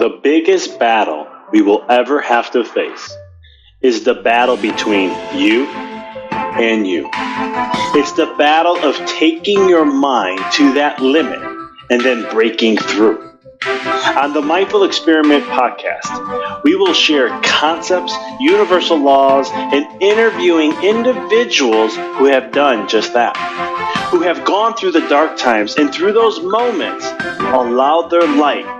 The biggest battle we will ever have to face is the battle between you and you. It's the battle of taking your mind to that limit and then breaking through. On the Mindful Experiment podcast, we will share concepts, universal laws, and interviewing individuals who have done just that, who have gone through the dark times and through those moments allowed their light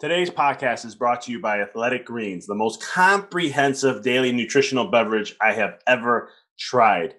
Today's podcast is brought to you by Athletic Greens, the most comprehensive daily nutritional beverage I have ever tried.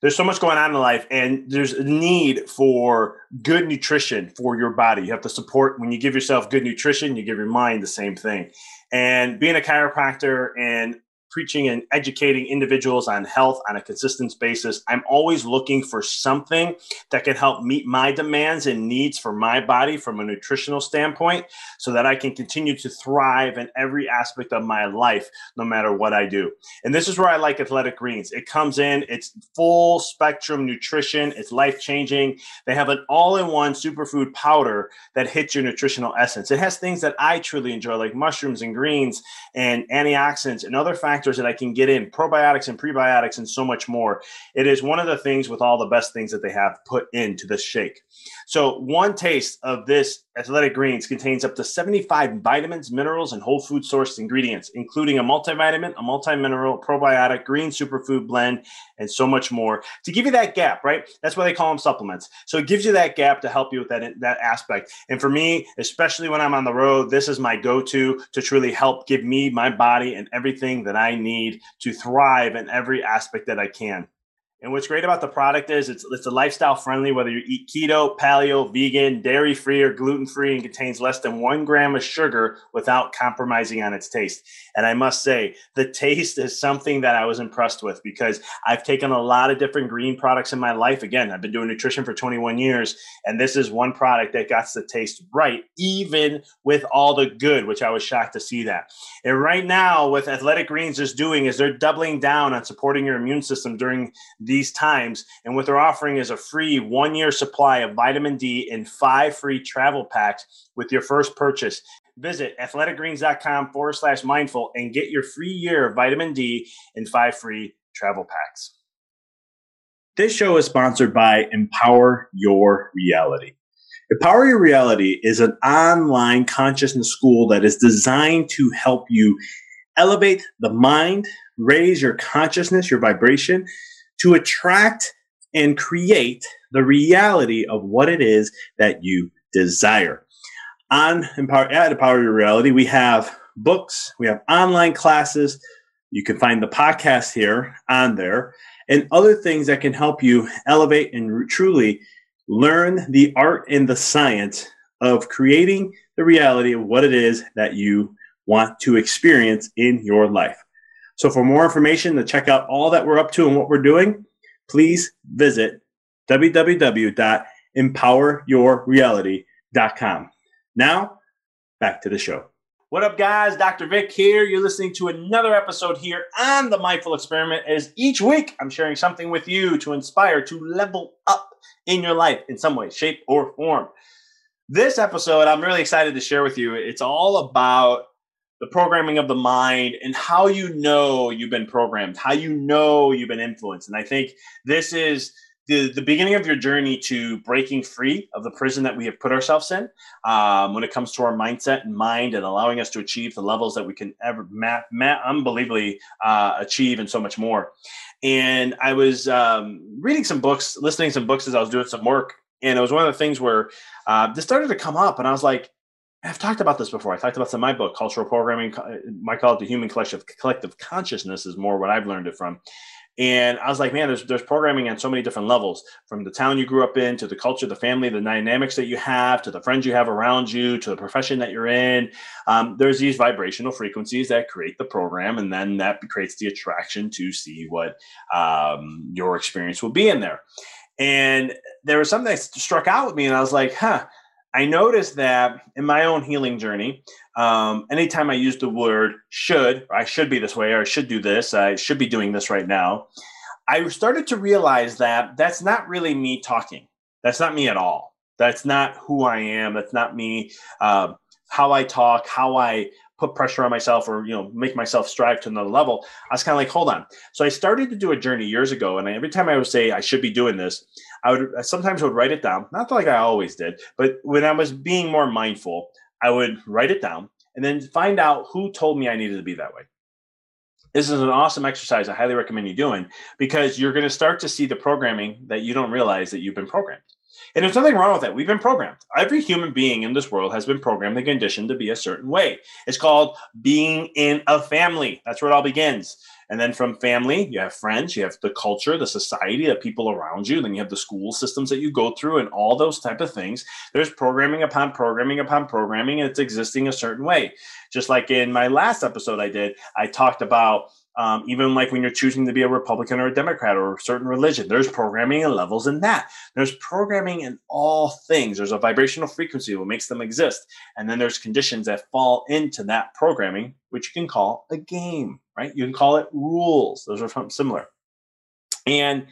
There's so much going on in life, and there's a need for good nutrition for your body. You have to support when you give yourself good nutrition, you give your mind the same thing. And being a chiropractor and preaching and educating individuals on health on a consistent basis. I'm always looking for something that can help meet my demands and needs for my body from a nutritional standpoint so that I can continue to thrive in every aspect of my life, no matter what I do. And this is where I like Athletic Greens. It comes in, it's full spectrum nutrition, it's life changing. They have an all in one superfood powder that hits your nutritional essence. It has things that I truly enjoy, like mushrooms and greens and antioxidants and other factors factors that I can get in, probiotics and prebiotics, and so much more. It is one of the things with all the best things that they have put into this shake. So, one taste of this athletic greens contains up to 75 vitamins, minerals, and whole food sourced ingredients, including a multivitamin, a multi-mineral, probiotic, green superfood blend, and so much more to give you that gap, right? That's why they call them supplements. So it gives you that gap to help you with that, that aspect. And for me, especially when I'm on the road, this is my go-to to truly help give me my body and everything that I need to thrive in every aspect that I can. And what's great about the product is it's it's a lifestyle friendly, whether you eat keto, paleo, vegan, dairy free, or gluten free, and contains less than one gram of sugar without compromising on its taste. And I must say, the taste is something that I was impressed with because I've taken a lot of different green products in my life. Again, I've been doing nutrition for 21 years, and this is one product that got the taste right, even with all the good, which I was shocked to see that. And right now, what Athletic Greens is doing is they're doubling down on supporting your immune system during the these times. And what they're offering is a free one year supply of vitamin D and five free travel packs with your first purchase. Visit athleticgreens.com forward slash mindful and get your free year of vitamin D and five free travel packs. This show is sponsored by Empower Your Reality. Empower Your Reality is an online consciousness school that is designed to help you elevate the mind, raise your consciousness, your vibration, to attract and create the reality of what it is that you desire. On Empower, at Empower Your Reality, we have books, we have online classes. You can find the podcast here on there and other things that can help you elevate and truly learn the art and the science of creating the reality of what it is that you want to experience in your life. So, for more information to check out all that we're up to and what we're doing, please visit www.empoweryourreality.com. Now, back to the show. What up, guys? Dr. Vic here. You're listening to another episode here on the Mindful Experiment. As each week, I'm sharing something with you to inspire, to level up in your life in some way, shape, or form. This episode, I'm really excited to share with you. It's all about the programming of the mind and how you know you've been programmed, how you know you've been influenced. And I think this is the, the beginning of your journey to breaking free of the prison that we have put ourselves in um, when it comes to our mindset and mind and allowing us to achieve the levels that we can ever ma- ma- unbelievably uh, achieve and so much more. And I was um, reading some books, listening to some books as I was doing some work. And it was one of the things where uh, this started to come up. And I was like, I've talked about this before. I talked about this in my book, Cultural Programming. My call it the Human Collective Collective Consciousness is more what I've learned it from. And I was like, man, there's there's programming on so many different levels, from the town you grew up in to the culture, the family, the dynamics that you have, to the friends you have around you, to the profession that you're in. Um, there's these vibrational frequencies that create the program, and then that creates the attraction to see what um, your experience will be in there. And there was something that struck out with me, and I was like, huh. I noticed that in my own healing journey, um, anytime I use the word should, I should be this way, or I should do this, I should be doing this right now, I started to realize that that's not really me talking. That's not me at all. That's not who I am. That's not me. Uh, how I talk, how I put pressure on myself or you know make myself strive to another level i was kind of like hold on so i started to do a journey years ago and every time i would say i should be doing this i would I sometimes would write it down not like i always did but when i was being more mindful i would write it down and then find out who told me i needed to be that way this is an awesome exercise i highly recommend you doing because you're going to start to see the programming that you don't realize that you've been programmed and there's nothing wrong with that. We've been programmed. Every human being in this world has been programmed and conditioned to be a certain way. It's called being in a family. That's where it all begins. And then from family, you have friends, you have the culture, the society, the people around you. Then you have the school systems that you go through and all those type of things. There's programming upon programming upon programming, and it's existing a certain way. Just like in my last episode I did, I talked about um, even like when you're choosing to be a Republican or a Democrat or a certain religion, there's programming and levels in that. There's programming in all things. There's a vibrational frequency what makes them exist. And then there's conditions that fall into that programming, which you can call a game, right? You can call it rules. Those are similar. And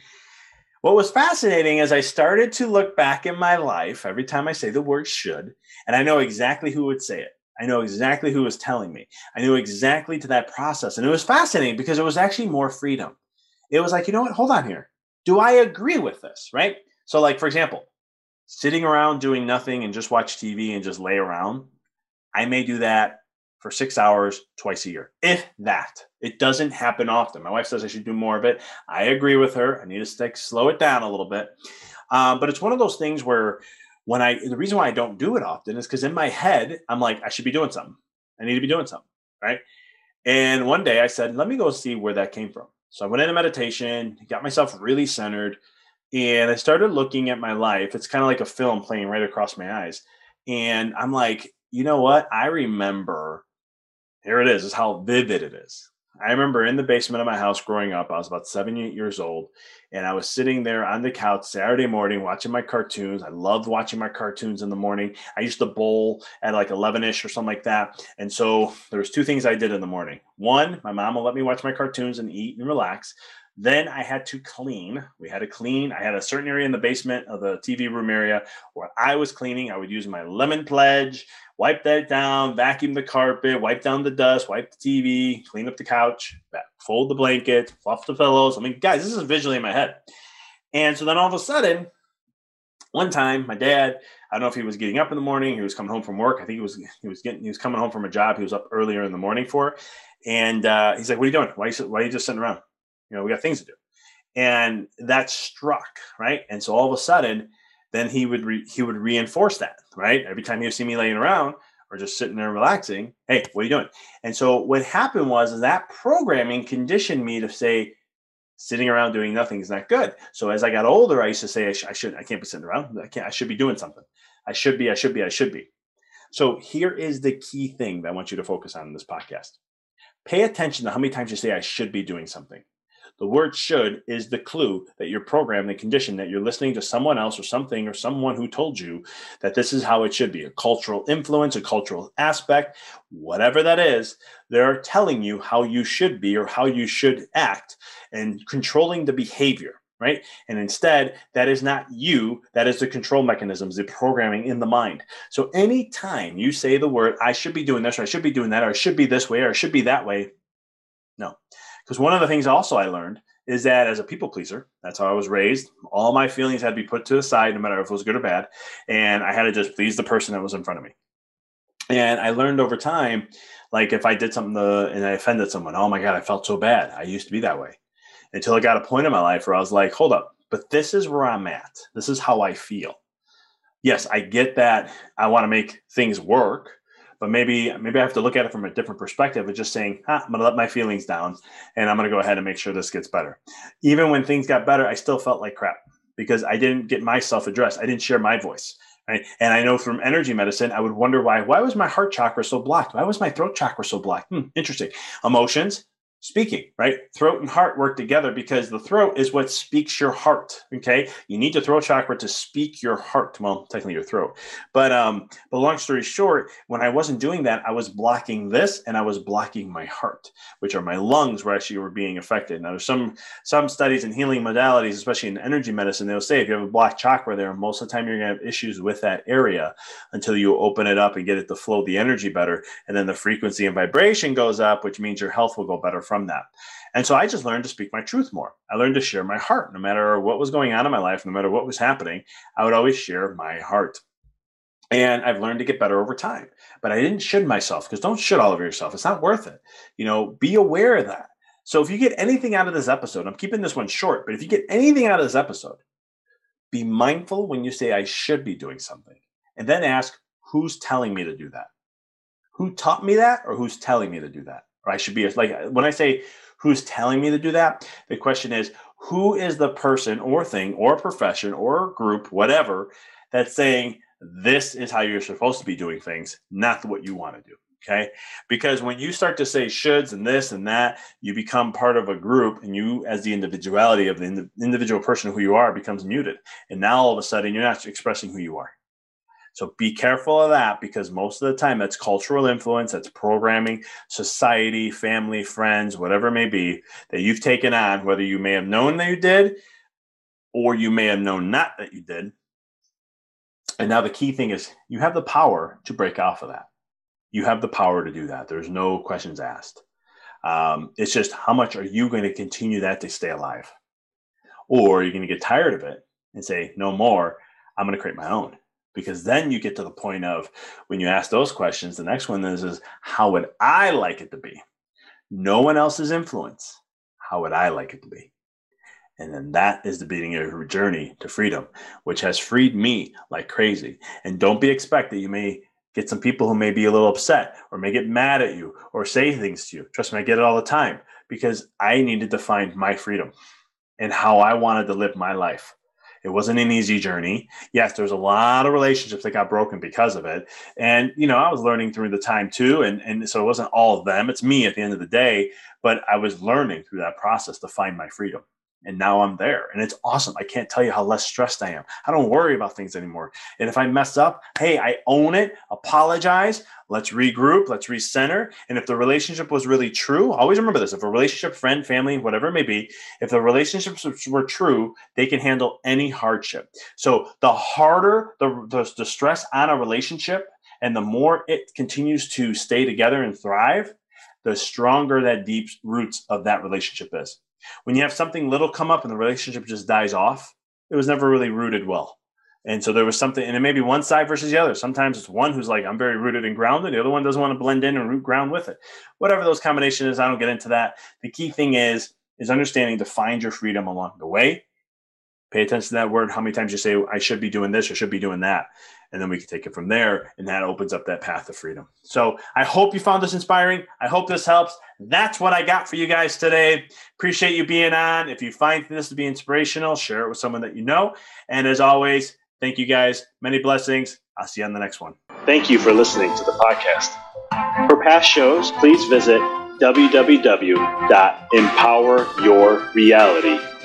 what was fascinating is I started to look back in my life every time I say the word should, and I know exactly who would say it. I know exactly who was telling me. I knew exactly to that process. And it was fascinating because it was actually more freedom. It was like, you know what? Hold on here. Do I agree with this? Right. So, like, for example, sitting around doing nothing and just watch TV and just lay around, I may do that for six hours twice a year, if that. It doesn't happen often. My wife says I should do more of it. I agree with her. I need to stick, slow it down a little bit. Um, but it's one of those things where when I the reason why I don't do it often is because in my head I'm like I should be doing something. I need to be doing something, right? And one day I said, let me go see where that came from. So I went into meditation, got myself really centered, and I started looking at my life. It's kind of like a film playing right across my eyes. And I'm like, you know what? I remember here it is, is how vivid it is. I remember in the basement of my house growing up, I was about seven, eight years old, and I was sitting there on the couch Saturday morning watching my cartoons. I loved watching my cartoons in the morning. I used to bowl at like 11 ish or something like that. And so there was two things I did in the morning. One, my mom will let me watch my cartoons and eat and relax. Then I had to clean. We had to clean. I had a certain area in the basement of the TV room area where I was cleaning. I would use my lemon pledge wipe that down, vacuum the carpet, wipe down the dust, wipe the TV, clean up the couch, fold the blanket, fluff the pillows. I mean, guys, this is visually in my head. And so then all of a sudden, one time, my dad, I don't know if he was getting up in the morning, he was coming home from work. I think he was he was getting he was coming home from a job he was up earlier in the morning for. And uh, he's like, "What are you doing? Why are you, why are you just sitting around? You know, we got things to do." And that struck right. And so all of a sudden, then he would re- he would reinforce that right every time you see me laying around or just sitting there relaxing. Hey, what are you doing? And so what happened was that programming conditioned me to say, sitting around doing nothing is not good. So as I got older, I used to say I, sh- I should I can't be sitting around. I can't. I should be doing something. I should be. I should be. I should be. So here is the key thing that I want you to focus on in this podcast. Pay attention to how many times you say I should be doing something. The word should is the clue that you're programmed and conditioned that you're listening to someone else or something or someone who told you that this is how it should be a cultural influence, a cultural aspect, whatever that is. They're telling you how you should be or how you should act and controlling the behavior right? And instead, that is not you, that is the control mechanisms, the programming in the mind. So anytime you say the word, I should be doing this, or I should be doing that, or I should be this way, or I should be that way, no. Because one of the things also I learned is that as a people pleaser, that's how I was raised. All my feelings had to be put to the side, no matter if it was good or bad. And I had to just please the person that was in front of me. And I learned over time, like if I did something to, and I offended someone, oh my God, I felt so bad. I used to be that way. Until I got a point in my life where I was like, hold up, but this is where I'm at. This is how I feel. Yes, I get that I want to make things work but maybe maybe I have to look at it from a different perspective of just saying, ah, I'm to let my feelings down and I'm to go ahead and make sure this gets better. Even when things got better, I still felt like crap because I didn't get myself addressed. I didn't share my voice. Right? And I know from energy medicine, I would wonder why. Why was my heart chakra so blocked? Why was my throat chakra so blocked? Hmm, interesting. Emotions, speaking, right? Throat and heart work together because the throat is what speaks your heart. Okay. You need the throat chakra to speak your heart. Well, technically your throat. But um, but long story short, when I wasn't doing that, I was blocking this and I was blocking my heart, which are my lungs where actually were being affected. Now there's some some studies in healing modalities, especially in energy medicine, they'll say if you have a blocked chakra there, most of the time you're gonna have issues with that area until you open it up and get it to flow the energy better. And then the frequency and vibration goes up, which means your health will go better from that. And so I just learned to speak my truth more. I learned to share my heart. No matter what was going on in my life, no matter what was happening, I would always share my heart. And I've learned to get better over time. But I didn't should myself because don't should all over yourself. It's not worth it. You know, be aware of that. So if you get anything out of this episode, I'm keeping this one short, but if you get anything out of this episode, be mindful when you say I should be doing something. And then ask, who's telling me to do that? Who taught me that or who's telling me to do that? Or I should be like when I say who's telling me to do that, the question is who is the person or thing or profession or group, whatever, that's saying this is how you're supposed to be doing things, not what you want to do. Okay. Because when you start to say shoulds and this and that, you become part of a group and you, as the individuality of the individual person who you are, becomes muted. And now all of a sudden you're not expressing who you are. So be careful of that because most of the time that's cultural influence, that's programming, society, family, friends, whatever it may be that you've taken on, whether you may have known that you did or you may have known not that you did. And now the key thing is you have the power to break off of that. You have the power to do that. There's no questions asked. Um, it's just how much are you going to continue that to stay alive? Or are you going to get tired of it and say, no more, I'm going to create my own? Because then you get to the point of when you ask those questions the next one is, is how would i like it to be? No one else's influence. How would i like it to be? And then that is the beginning of your journey to freedom which has freed me like crazy. And don't be expect that you may get some people who may be a little upset or may get mad at you or say things to you. Trust me i get it all the time because i needed to find my freedom and how i wanted to live my life it wasn't an easy journey. Yes, there's a lot of relationships that got broken because of it. And, you know, I was learning through the time too. And, and so it wasn't all of them, it's me at the end of the day. But I was learning through that process to find my freedom and now I'm there and it's awesome. I can't tell you how less stressed I am. I don't worry about things anymore. And if I mess up, hey, I own it, apologize, let's regroup, let's recenter. And if the relationship was really true, always remember this if a relationship, friend, family, whatever it may be, if the relationships were true, they can handle any hardship. So the harder the, the, the stress on a relationship, And the more it continues to stay together and thrive, the stronger that deep roots of that relationship is. When you have something little come up and the relationship just dies off, it was never really rooted well. And so there was something, and it may be one side versus the other. Sometimes it's one who's like, I'm very rooted and grounded. The other one doesn't want to blend in and root ground with it. Whatever those combination is, I don't get into that. The key thing is, is understanding to find your freedom along the way. Pay attention to that word. How many times you say, I should be doing this or should be doing that. And then we can take it from there. And that opens up that path of freedom. So I hope you found this inspiring. I hope this helps. That's what I got for you guys today. Appreciate you being on. If you find this to be inspirational, share it with someone that you know. And as always, Thank you guys. Many blessings. I'll see you on the next one. Thank you for listening to the podcast. For past shows, please visit www.empoweryourreality.com.